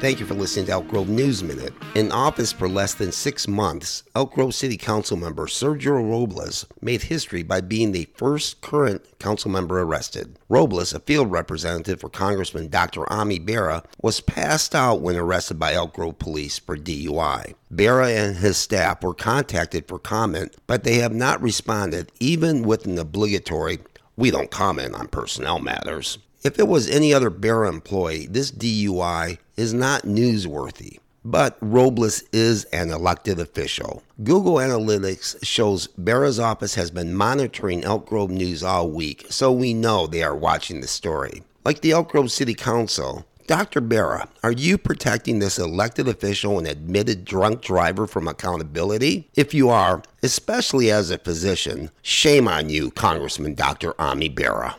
Thank you for listening to Elk Grove News Minute. In office for less than six months, Elk Grove City Council member Sergio Robles made history by being the first current council member arrested. Robles, a field representative for Congressman Dr. Ami Bera, was passed out when arrested by Elk Grove police for DUI. Bera and his staff were contacted for comment, but they have not responded, even with an obligatory, we don't comment on personnel matters. If it was any other Bera employee, this DUI is not newsworthy. But Robles is an elected official. Google Analytics shows Bera's office has been monitoring Elk Grove news all week, so we know they are watching the story. Like the Elk Grove City Council, Dr. Bera, are you protecting this elected official and admitted drunk driver from accountability? If you are, especially as a physician, shame on you, Congressman Dr. Ami Bera.